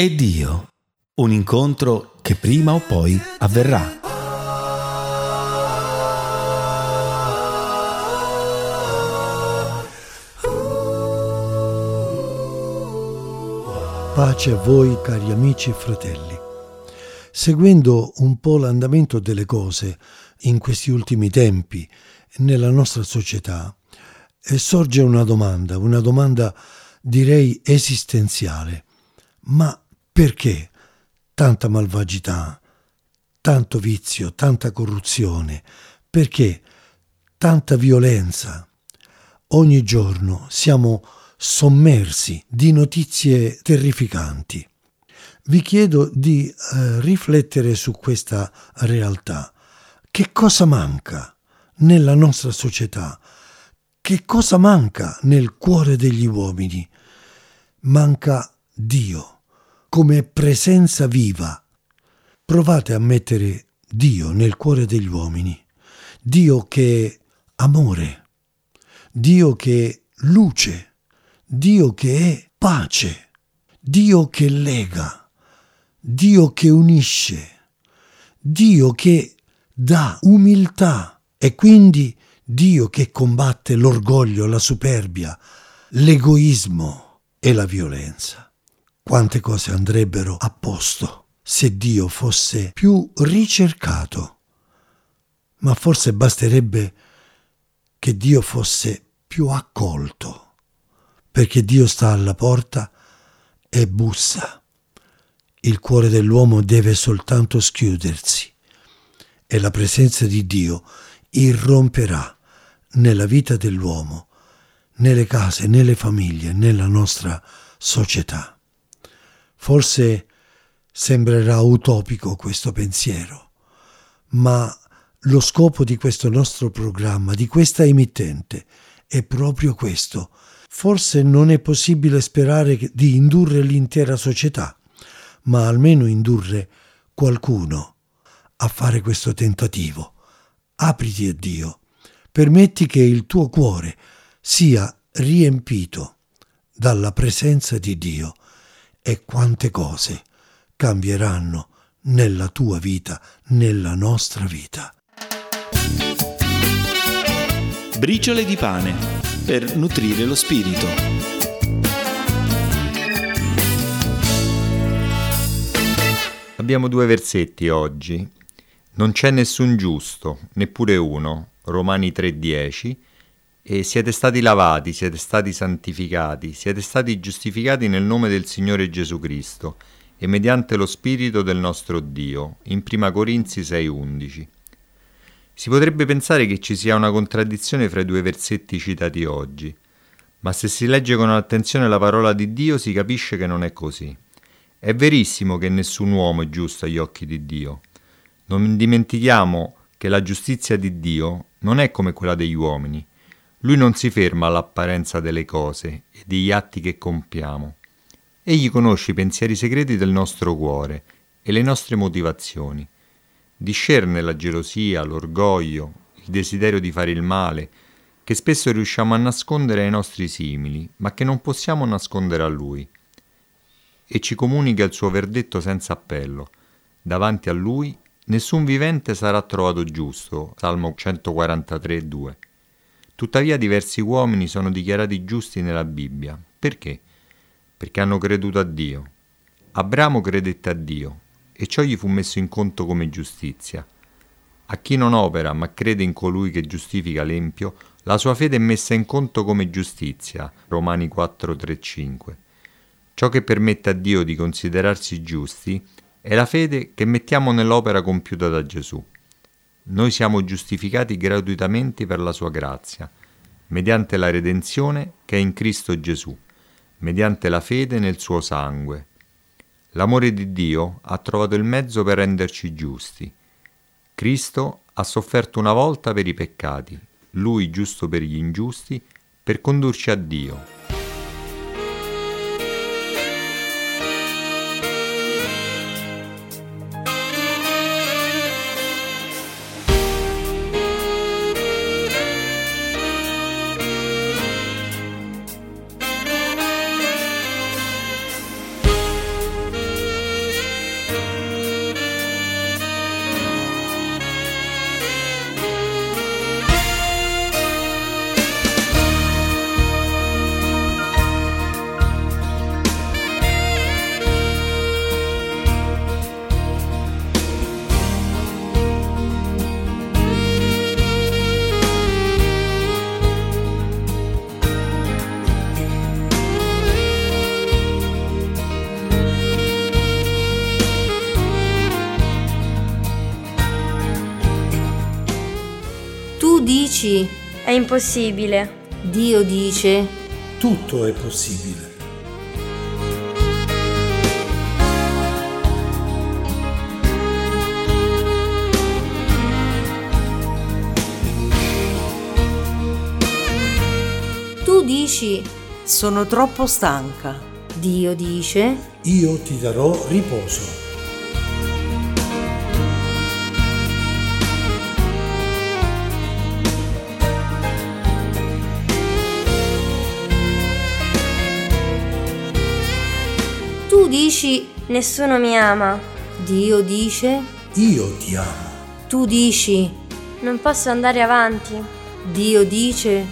e Dio. Un incontro che prima o poi avverrà. Pace a voi cari amici e fratelli. Seguendo un po' l'andamento delle cose in questi ultimi tempi nella nostra società, eh, sorge una domanda, una domanda direi esistenziale. Ma perché tanta malvagità, tanto vizio, tanta corruzione? Perché tanta violenza? Ogni giorno siamo sommersi di notizie terrificanti. Vi chiedo di eh, riflettere su questa realtà. Che cosa manca nella nostra società? Che cosa manca nel cuore degli uomini? Manca Dio come presenza viva. Provate a mettere Dio nel cuore degli uomini, Dio che è amore, Dio che è luce, Dio che è pace, Dio che lega, Dio che unisce, Dio che dà umiltà. E quindi Dio che combatte l'orgoglio, la superbia, l'egoismo e la violenza quante cose andrebbero a posto se Dio fosse più ricercato. Ma forse basterebbe che Dio fosse più accolto, perché Dio sta alla porta e bussa. Il cuore dell'uomo deve soltanto schiudersi e la presenza di Dio irromperà nella vita dell'uomo, nelle case, nelle famiglie, nella nostra società. Forse sembrerà utopico questo pensiero, ma lo scopo di questo nostro programma, di questa emittente, è proprio questo. Forse non è possibile sperare di indurre l'intera società, ma almeno indurre qualcuno a fare questo tentativo. Apriti a Dio, permetti che il tuo cuore sia riempito dalla presenza di Dio e quante cose cambieranno nella tua vita, nella nostra vita. Briciole di pane per nutrire lo spirito. Abbiamo due versetti oggi. Non c'è nessun giusto, neppure uno. Romani 3:10 e siete stati lavati, siete stati santificati, siete stati giustificati nel nome del Signore Gesù Cristo e mediante lo Spirito del nostro Dio, in 1 Corinzi 6:11. Si potrebbe pensare che ci sia una contraddizione fra i due versetti citati oggi, ma se si legge con attenzione la parola di Dio si capisce che non è così. È verissimo che nessun uomo è giusto agli occhi di Dio. Non dimentichiamo che la giustizia di Dio non è come quella degli uomini, lui non si ferma all'apparenza delle cose e degli atti che compiamo. Egli conosce i pensieri segreti del nostro cuore e le nostre motivazioni. Discerne la gelosia, l'orgoglio, il desiderio di fare il male, che spesso riusciamo a nascondere ai nostri simili, ma che non possiamo nascondere a lui. E ci comunica il suo verdetto senza appello. Davanti a lui nessun vivente sarà trovato giusto. Salmo 143, 2. Tuttavia diversi uomini sono dichiarati giusti nella Bibbia. Perché? Perché hanno creduto a Dio. Abramo credette a Dio e ciò gli fu messo in conto come giustizia. A chi non opera ma crede in colui che giustifica l'empio, la sua fede è messa in conto come giustizia. Romani 4, 3, 5. Ciò che permette a Dio di considerarsi giusti è la fede che mettiamo nell'opera compiuta da Gesù. Noi siamo giustificati gratuitamente per la sua grazia, mediante la redenzione che è in Cristo Gesù, mediante la fede nel suo sangue. L'amore di Dio ha trovato il mezzo per renderci giusti. Cristo ha sofferto una volta per i peccati, lui giusto per gli ingiusti, per condurci a Dio. È impossibile. Dio dice tutto è possibile. Tu dici sono troppo stanca. Dio dice io ti darò riposo. Dici Nessuno mi ama. Dio dice io ti amo. Tu dici Non posso andare avanti. Dio dice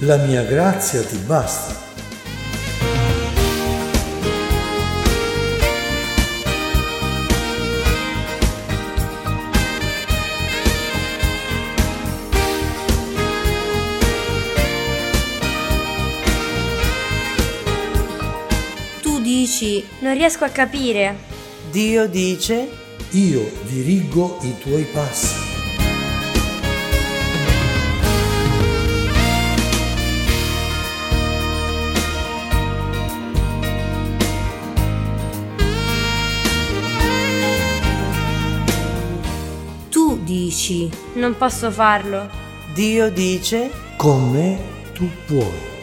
La mia grazia ti basta. Dici Non riesco a capire. Dio dice Io dirigo i tuoi passi. Tu dici Non posso farlo. Dio dice Con me tu puoi.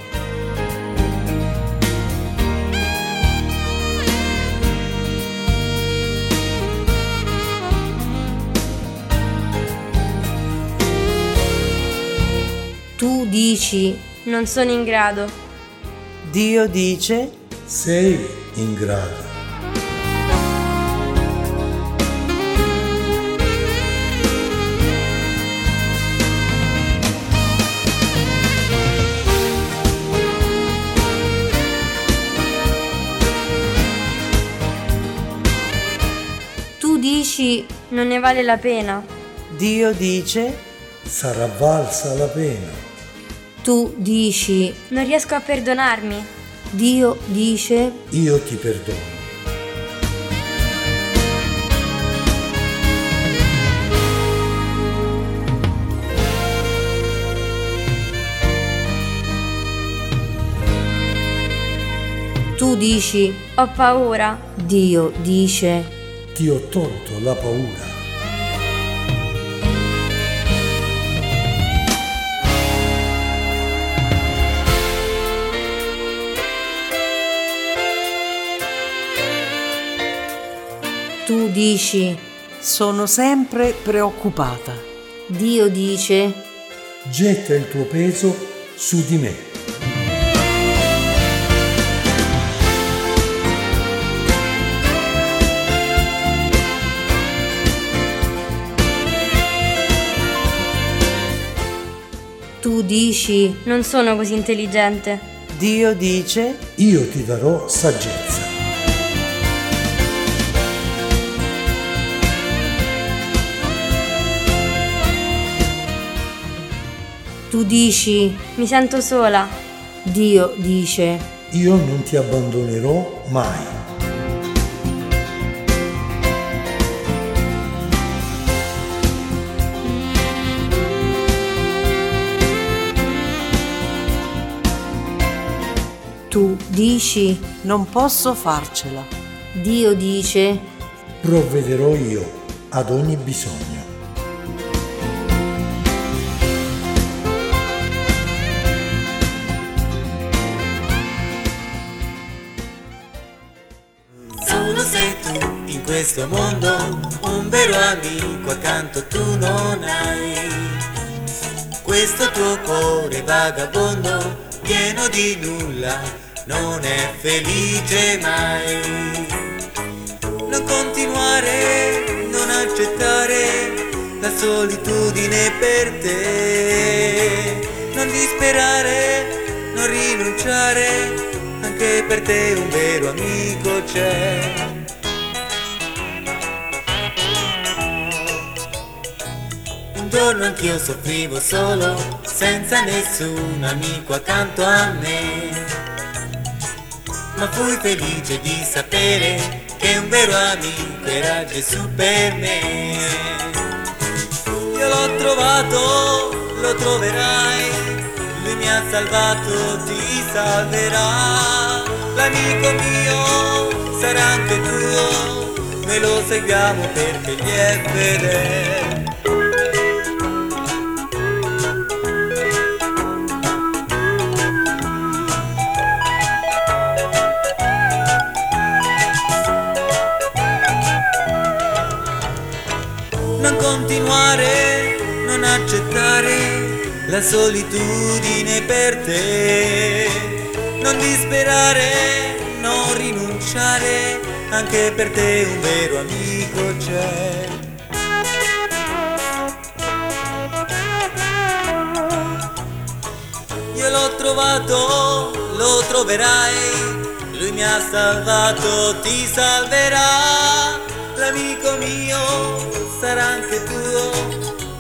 Dici Non sono in grado. Dio dice Sei in grado. Tu dici Non ne vale la pena. Dio dice Sarà valsa la pena. Tu dici Non riesco a perdonarmi. Dio dice Io ti perdono. Tu dici Ho paura. Dio dice Ti ho tolto la paura. Dici sono sempre preoccupata. Dio dice Getta il tuo peso su di me. Tu dici Non sono così intelligente. Dio dice Io ti darò saggezza. Tu dici Mi sento sola. Dio dice Io non ti abbandonerò mai. Tu dici non posso farcela. Dio dice Provvederò io ad ogni bisogno. Questo mondo, un vero amico accanto tu non hai. Questo tuo cuore vagabondo, pieno di nulla, non è felice mai. Non continuare, non accettare la solitudine per te. Non disperare, non rinunciare, anche per te un vero amico c'è. Giorno anch'io soffrivo solo, senza nessun amico accanto a me. Ma fui felice di sapere che un vero amico era Gesù per me. Io l'ho trovato, lo troverai, lui mi ha salvato, ti salverà. L'amico mio sarà anche tuo, noi lo seguiamo perché gli è fedele. Continuare, non accettare la solitudine per te. Non disperare, non rinunciare, anche per te un vero amico c'è. Io l'ho trovato, lo troverai, lui mi ha salvato, ti salverà. L'amico mio sarà anche tuo,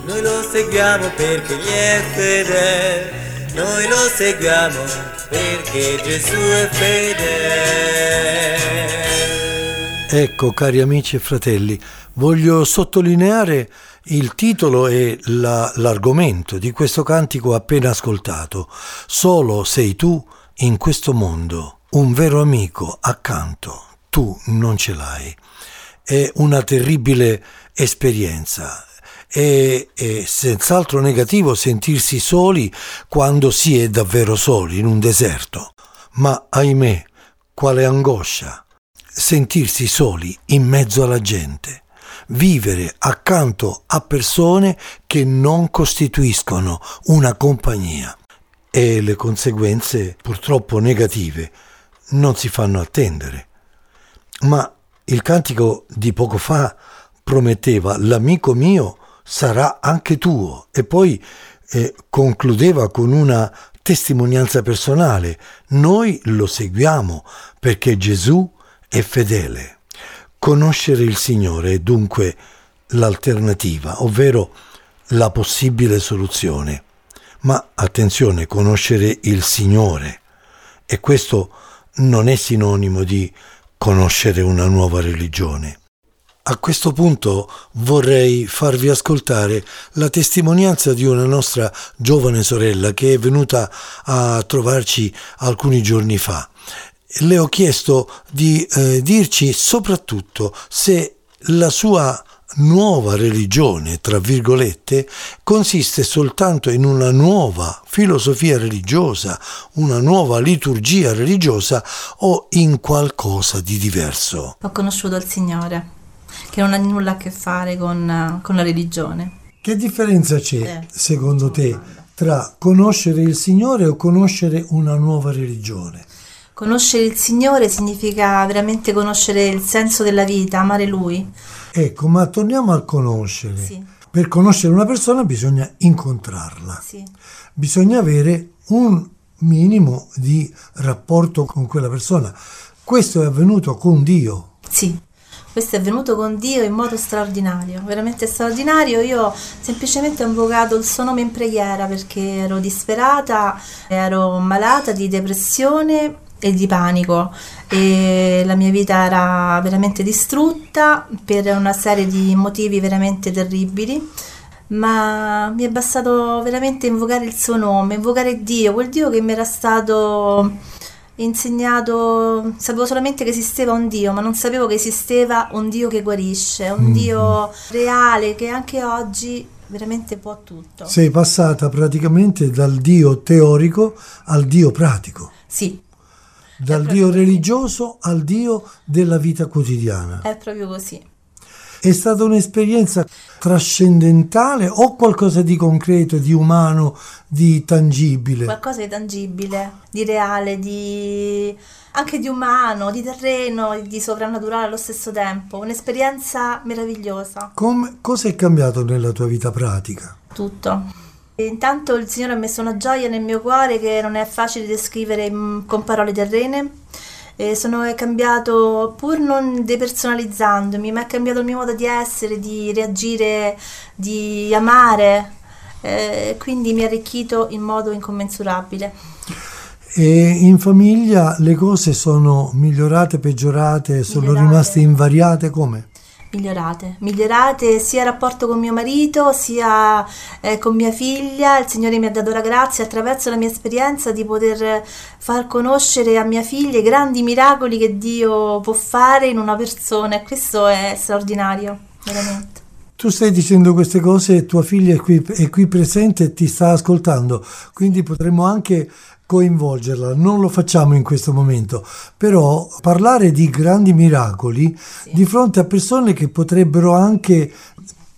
noi lo seguiamo perché gli è fedele. Noi lo seguiamo perché Gesù è fedele. Ecco, cari amici e fratelli, voglio sottolineare il titolo e la- l'argomento di questo cantico appena ascoltato. Solo sei tu in questo mondo, un vero amico accanto, tu non ce l'hai. È una terribile esperienza. È, è senz'altro negativo sentirsi soli quando si è davvero soli in un deserto. Ma ahimè, quale angoscia sentirsi soli in mezzo alla gente, vivere accanto a persone che non costituiscono una compagnia e le conseguenze purtroppo negative non si fanno attendere. Ma il cantico di poco fa prometteva l'amico mio sarà anche tuo e poi eh, concludeva con una testimonianza personale. Noi lo seguiamo perché Gesù è fedele. Conoscere il Signore è dunque l'alternativa, ovvero la possibile soluzione. Ma attenzione, conoscere il Signore. E questo non è sinonimo di conoscere una nuova religione. A questo punto vorrei farvi ascoltare la testimonianza di una nostra giovane sorella che è venuta a trovarci alcuni giorni fa. Le ho chiesto di eh, dirci soprattutto se la sua nuova religione, tra virgolette, consiste soltanto in una nuova filosofia religiosa, una nuova liturgia religiosa o in qualcosa di diverso. Ho conosciuto il Signore, che non ha nulla a che fare con, con la religione. Che differenza c'è, Eh. secondo te, tra conoscere il Signore o conoscere una nuova religione? Conoscere il Signore significa veramente conoscere il senso della vita, amare Lui. Ecco, ma torniamo al conoscere. Sì. Per conoscere una persona bisogna incontrarla. Sì. bisogna avere un minimo di rapporto con quella persona. Questo è avvenuto con Dio. Sì, questo è venuto con Dio in modo straordinario, veramente straordinario. Io semplicemente ho invocato il suo nome in preghiera perché ero disperata, ero malata di depressione e di panico e la mia vita era veramente distrutta per una serie di motivi veramente terribili. Ma mi è bastato veramente invocare il suo nome, invocare Dio, quel Dio che mi era stato insegnato, sapevo solamente che esisteva un Dio, ma non sapevo che esisteva un Dio che guarisce, un Dio reale che anche oggi veramente può tutto. Sei passata praticamente dal Dio teorico al Dio pratico, Sì, dal Dio religioso al Dio della vita quotidiana. è proprio così. È stata un'esperienza trascendentale o qualcosa di concreto, di umano, di tangibile? Qualcosa di tangibile, di reale, di anche di umano, di terreno, di soprannaturale allo stesso tempo. Un'esperienza meravigliosa. Come, cosa è cambiato nella tua vita pratica? tutto. E intanto il Signore ha messo una gioia nel mio cuore che non è facile descrivere in- con parole terrene. E sono è cambiato, pur non depersonalizzandomi, ma è cambiato il mio modo di essere, di reagire, di amare. Eh, quindi mi ha arricchito in modo incommensurabile. E in famiglia le cose sono migliorate, peggiorate, sono Migliorate. rimaste invariate come? Migliorate, migliorate sia il rapporto con mio marito, sia eh, con mia figlia. Il Signore mi ha dato la grazia attraverso la mia esperienza di poter far conoscere a mia figlia i grandi miracoli che Dio può fare in una persona e questo è straordinario, veramente. Tu stai dicendo queste cose e tua figlia è qui, è qui presente e ti sta ascoltando, quindi potremmo anche coinvolgerla. Non lo facciamo in questo momento, però parlare di grandi miracoli Sì. di fronte a persone che potrebbero anche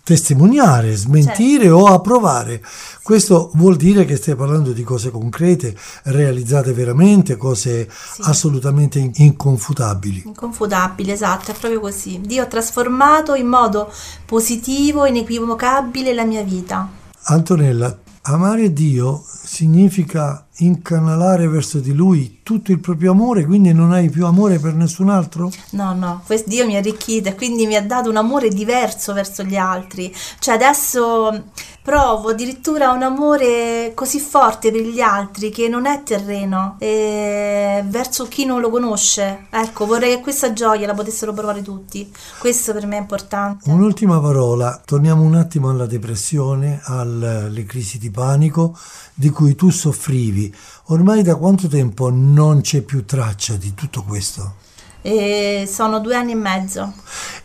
testimoniare, smentire Certo. o approvare. Questo vuol dire che stai parlando di cose concrete, realizzate veramente, cose assolutamente in- inconfutabili. Inconfutabile, esatto, è proprio così. Dio ha trasformato in modo positivo, inequivocabile la mia vita. Antonella, amare Dio significa incanalare verso di Lui tutto il proprio amore, quindi non hai più amore per nessun altro? No, no, questo Dio mi ha arricchito e quindi mi ha dato un amore diverso verso gli altri. Cioè adesso provo addirittura un amore così forte per gli altri che non è terreno, è verso chi non lo conosce. Ecco, vorrei che questa gioia la potessero provare tutti. Questo per me è importante. Un'ultima parola, torniamo un attimo alla depressione, alle crisi di panico di cui tu soffrivi. Ormai da quanto tempo non c'è più traccia di tutto questo? E sono due anni e mezzo.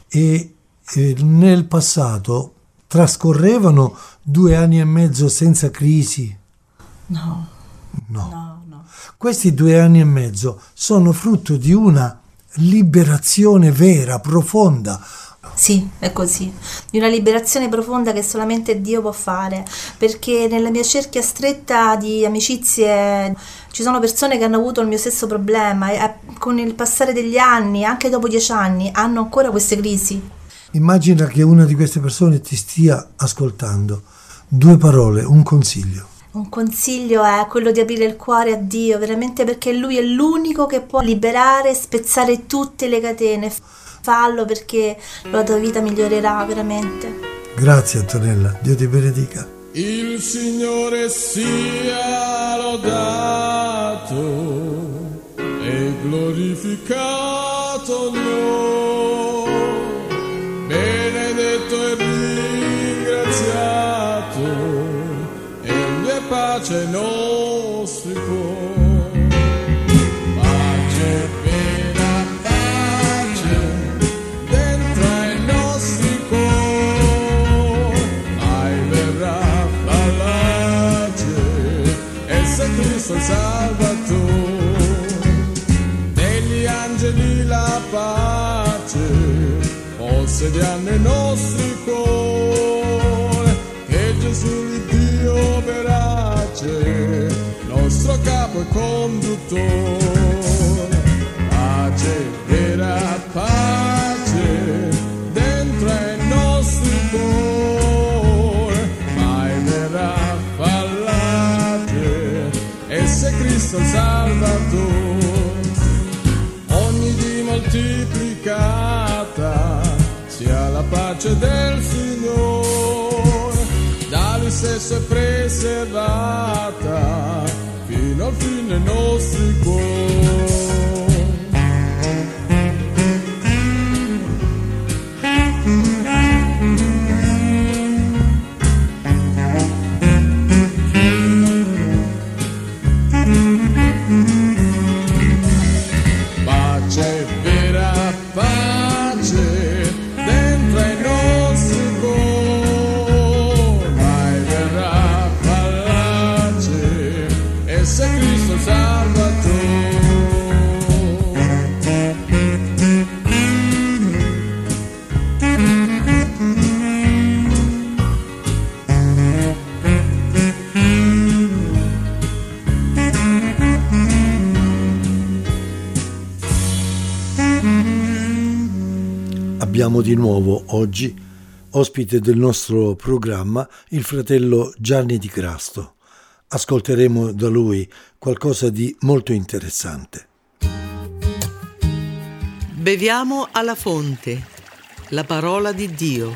E, e nel passato trascorrevano due anni e mezzo senza crisi? No, No. no, no. Questi due anni e mezzo sono frutto di una liberazione vera, profonda. Sì, è così. Di una liberazione profonda che solamente Dio può fare, perché nella mia cerchia stretta di amicizie ci sono persone che hanno avuto il mio stesso problema e con il passare degli anni, anche dopo dieci anni, hanno ancora queste crisi. Immagina che una di queste persone ti stia ascoltando. Due parole, un consiglio. Un consiglio è quello di aprire il cuore a Dio, veramente perché Lui è l'unico che può liberare, spezzare tutte le catene. Fallo perché la tua vita migliorerà veramente. Grazie Antonella, Dio ti benedica. Il Signore sia lodato e glorificato noi, benedetto e ringraziato, egli è pace ai possediamo nei nostri cuori, che Gesù il Dio verace, nostro capo e conduttore, pace del Signore, da lui stesso è preservata fino al fine dei nostri cuori. Abbiamo di nuovo oggi ospite del nostro programma il fratello Gianni Di Crasto. Ascolteremo da lui qualcosa di molto interessante. Beviamo alla fonte, la parola di Dio.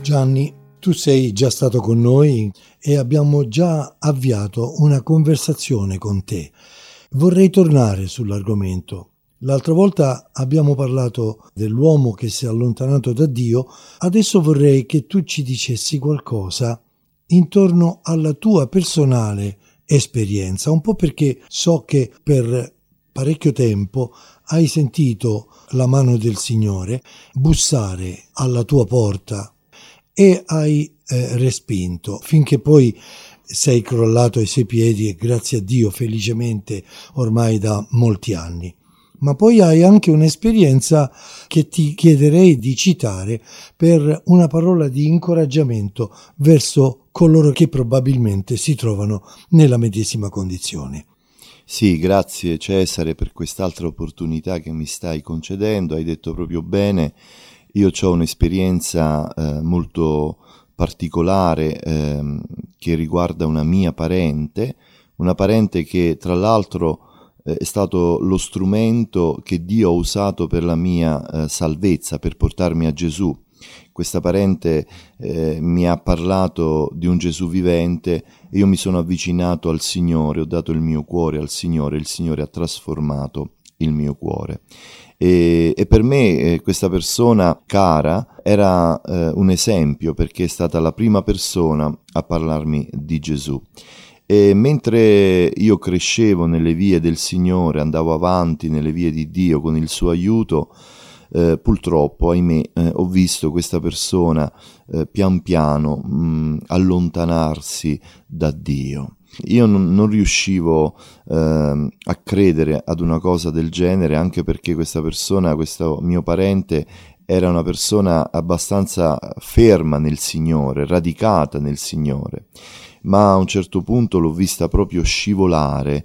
Gianni, tu sei già stato con noi e abbiamo già avviato una conversazione con te. Vorrei tornare sull'argomento. L'altra volta abbiamo parlato dell'uomo che si è allontanato da Dio, adesso vorrei che tu ci dicessi qualcosa intorno alla tua personale esperienza, un po' perché so che per parecchio tempo hai sentito la mano del Signore bussare alla tua porta e hai eh, respinto finché poi sei crollato ai suoi piedi e grazie a Dio felicemente ormai da molti anni. Ma poi hai anche un'esperienza che ti chiederei di citare per una parola di incoraggiamento verso coloro che probabilmente si trovano nella medesima condizione. Sì, grazie Cesare per quest'altra opportunità che mi stai concedendo, hai detto proprio bene, io ho un'esperienza eh, molto particolare eh, che riguarda una mia parente, una parente che tra l'altro eh, è stato lo strumento che Dio ha usato per la mia eh, salvezza, per portarmi a Gesù. Questa parente eh, mi ha parlato di un Gesù vivente e io mi sono avvicinato al Signore, ho dato il mio cuore al Signore, il Signore ha trasformato il mio cuore. E, e per me eh, questa persona cara era eh, un esempio perché è stata la prima persona a parlarmi di Gesù. E mentre io crescevo nelle vie del Signore, andavo avanti nelle vie di Dio con il suo aiuto, eh, purtroppo, ahimè, eh, ho visto questa persona eh, pian piano mh, allontanarsi da Dio. Io non, non riuscivo eh, a credere ad una cosa del genere, anche perché questa persona, questo mio parente, era una persona abbastanza ferma nel Signore, radicata nel Signore, ma a un certo punto l'ho vista proprio scivolare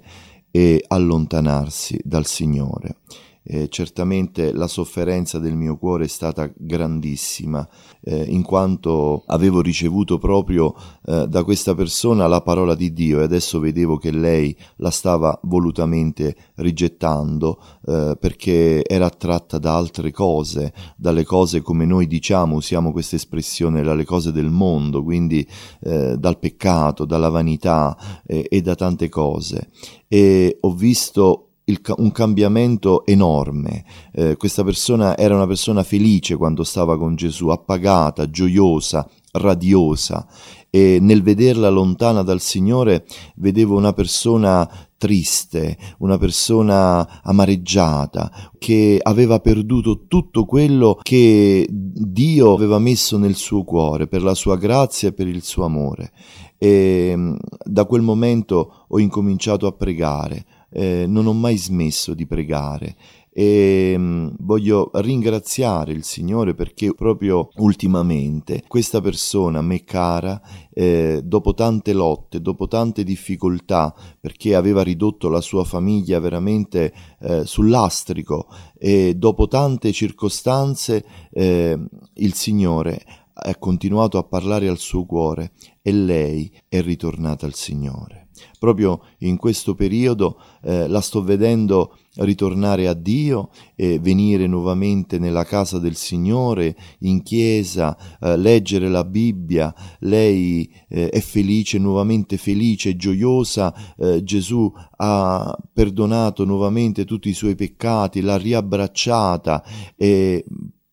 e allontanarsi dal Signore. Eh, certamente la sofferenza del mio cuore è stata grandissima, eh, in quanto avevo ricevuto proprio eh, da questa persona la parola di Dio e adesso vedevo che lei la stava volutamente rigettando eh, perché era attratta da altre cose, dalle cose come noi diciamo, usiamo questa espressione, dalle cose del mondo, quindi eh, dal peccato, dalla vanità eh, e da tante cose. E ho visto il, un cambiamento enorme. Eh, questa persona era una persona felice quando stava con Gesù, appagata, gioiosa, radiosa e nel vederla lontana dal Signore vedevo una persona triste, una persona amareggiata, che aveva perduto tutto quello che Dio aveva messo nel suo cuore per la sua grazia e per il suo amore. E da quel momento ho incominciato a pregare, eh, non ho mai smesso di pregare e mh, mm, voglio ringraziare il Signore perché proprio ultimamente questa persona me cara, eh, dopo tante lotte, dopo tante difficoltà, perché aveva ridotto la sua famiglia veramente eh, sull'astrico e dopo tante circostanze eh, il Signore ha continuato a parlare al suo cuore e lei è ritornata al Signore. Proprio in questo periodo eh, la sto vedendo ritornare a Dio e venire nuovamente nella casa del Signore, in chiesa, eh, leggere la Bibbia. Lei eh, è felice, nuovamente felice, gioiosa. Eh, Gesù ha perdonato nuovamente tutti i suoi peccati, l'ha riabbracciata e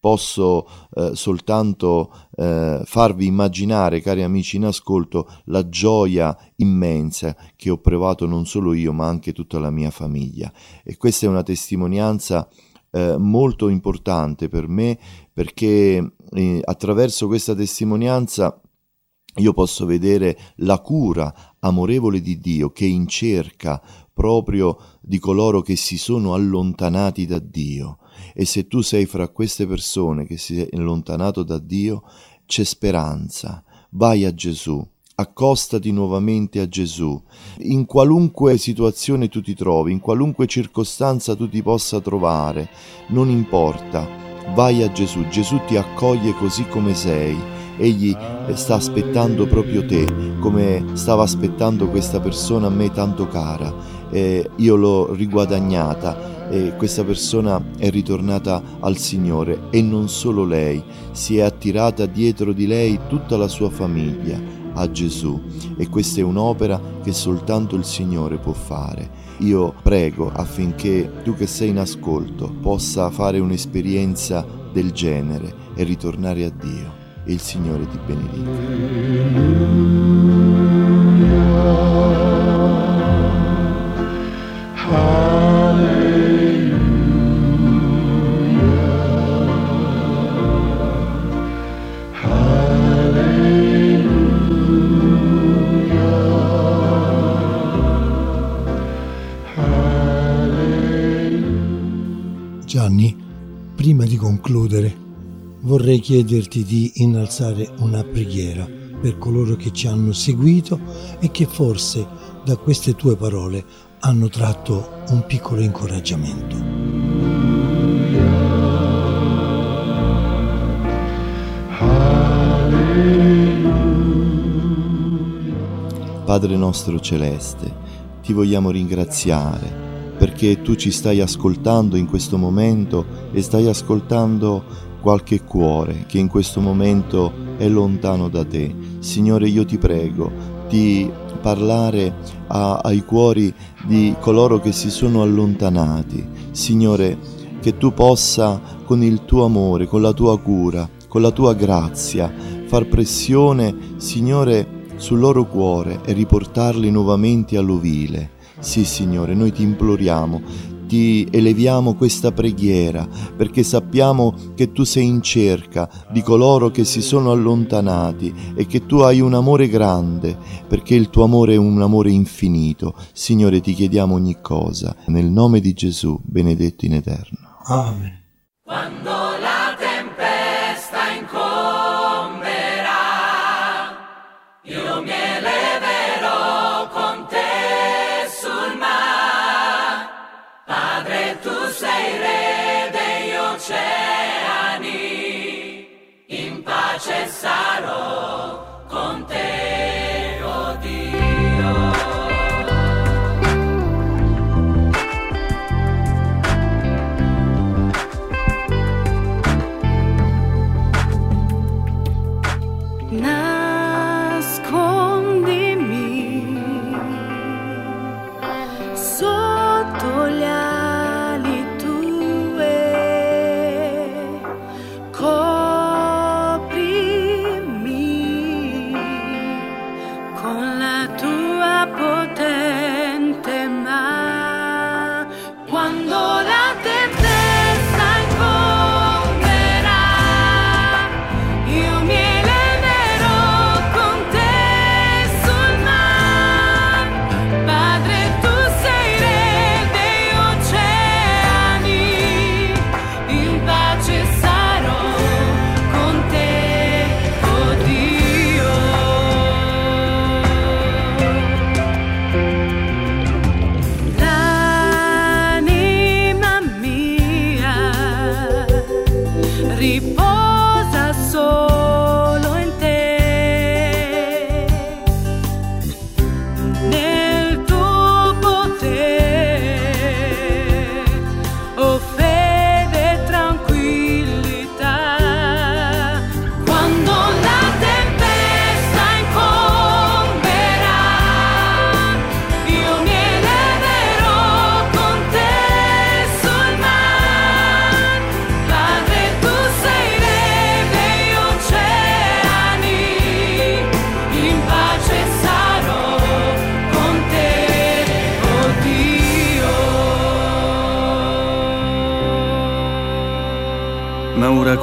posso eh, soltanto eh, farvi immaginare, cari amici in ascolto, la gioia immensa che ho provato non solo io, ma anche tutta la mia famiglia. E questa è una testimonianza eh, molto importante per me perché eh, attraverso questa testimonianza io posso vedere la cura amorevole di Dio che incerca proprio di coloro che si sono allontanati da Dio e se tu sei fra queste persone che si è allontanato da Dio, c'è speranza. Vai a Gesù, accostati nuovamente a Gesù. In qualunque situazione tu ti trovi, in qualunque circostanza tu ti possa trovare, non importa, vai a Gesù. Gesù ti accoglie così come sei. Egli sta aspettando proprio te, come stava aspettando questa persona a me tanto cara. E io l'ho riguadagnata e questa persona è ritornata al Signore e non solo lei, si è attirata dietro di lei tutta la sua famiglia. a Gesù e questa è un'opera che soltanto il Signore può fare. Io prego affinché tu che sei in ascolto possa fare un'esperienza del genere e ritornare a Dio e il Signore ti Gianni, prima di concludere, vorrei chiederti di innalzare una preghiera per coloro che ci hanno seguito e che forse da queste tue parole hanno tratto un piccolo incoraggiamento. Padre nostro celeste, ti vogliamo ringraziare perché tu ci stai ascoltando in questo momento e stai ascoltando qualche cuore che in questo momento è lontano da te. Signore, io ti prego di parlare a, ai cuori di coloro che si sono allontanati. Signore, che tu possa con il tuo amore, con la tua cura, con la tua grazia, far pressione, Signore, sul loro cuore e riportarli nuovamente all'ovile. Sì, Signore, noi ti imploriamo, ti eleviamo questa preghiera perché sappiamo che tu sei in cerca di coloro che si sono allontanati e che tu hai un amore grande perché il tuo amore è un amore infinito. Signore, ti chiediamo ogni cosa. Nel nome di Gesù, benedetto in eterno. Amen. Quando pace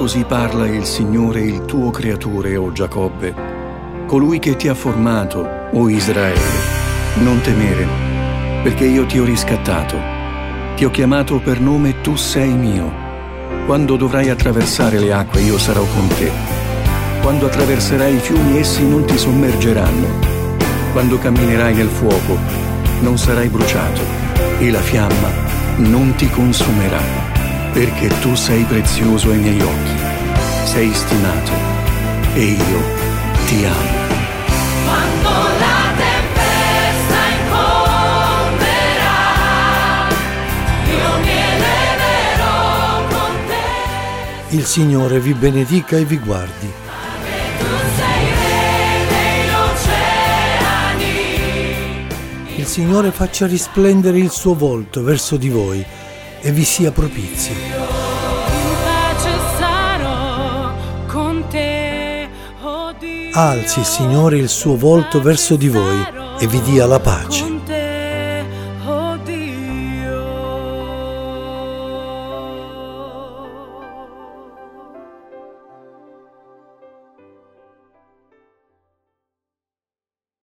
così parla il Signore, il tuo creatore, o Giacobbe, colui che ti ha formato, o Israele. Non temere, perché io ti ho riscattato. Ti ho chiamato per nome, tu sei mio. Quando dovrai attraversare le acque, io sarò con te. Quando attraverserai i fiumi, essi non ti sommergeranno. Quando camminerai nel fuoco, non sarai bruciato, e la fiamma non ti consumerà, perché tu sei prezioso ai miei occhi. Sei stimato, e io ti amo. Quando la tempesta incomberà, io mi eleverò con te. Il Signore vi benedica e vi guardi. Il Signore faccia risplendere il suo volto verso di voi e vi sia propizio. Alzi, Signore, il suo volto verso di voi e vi dia la pace.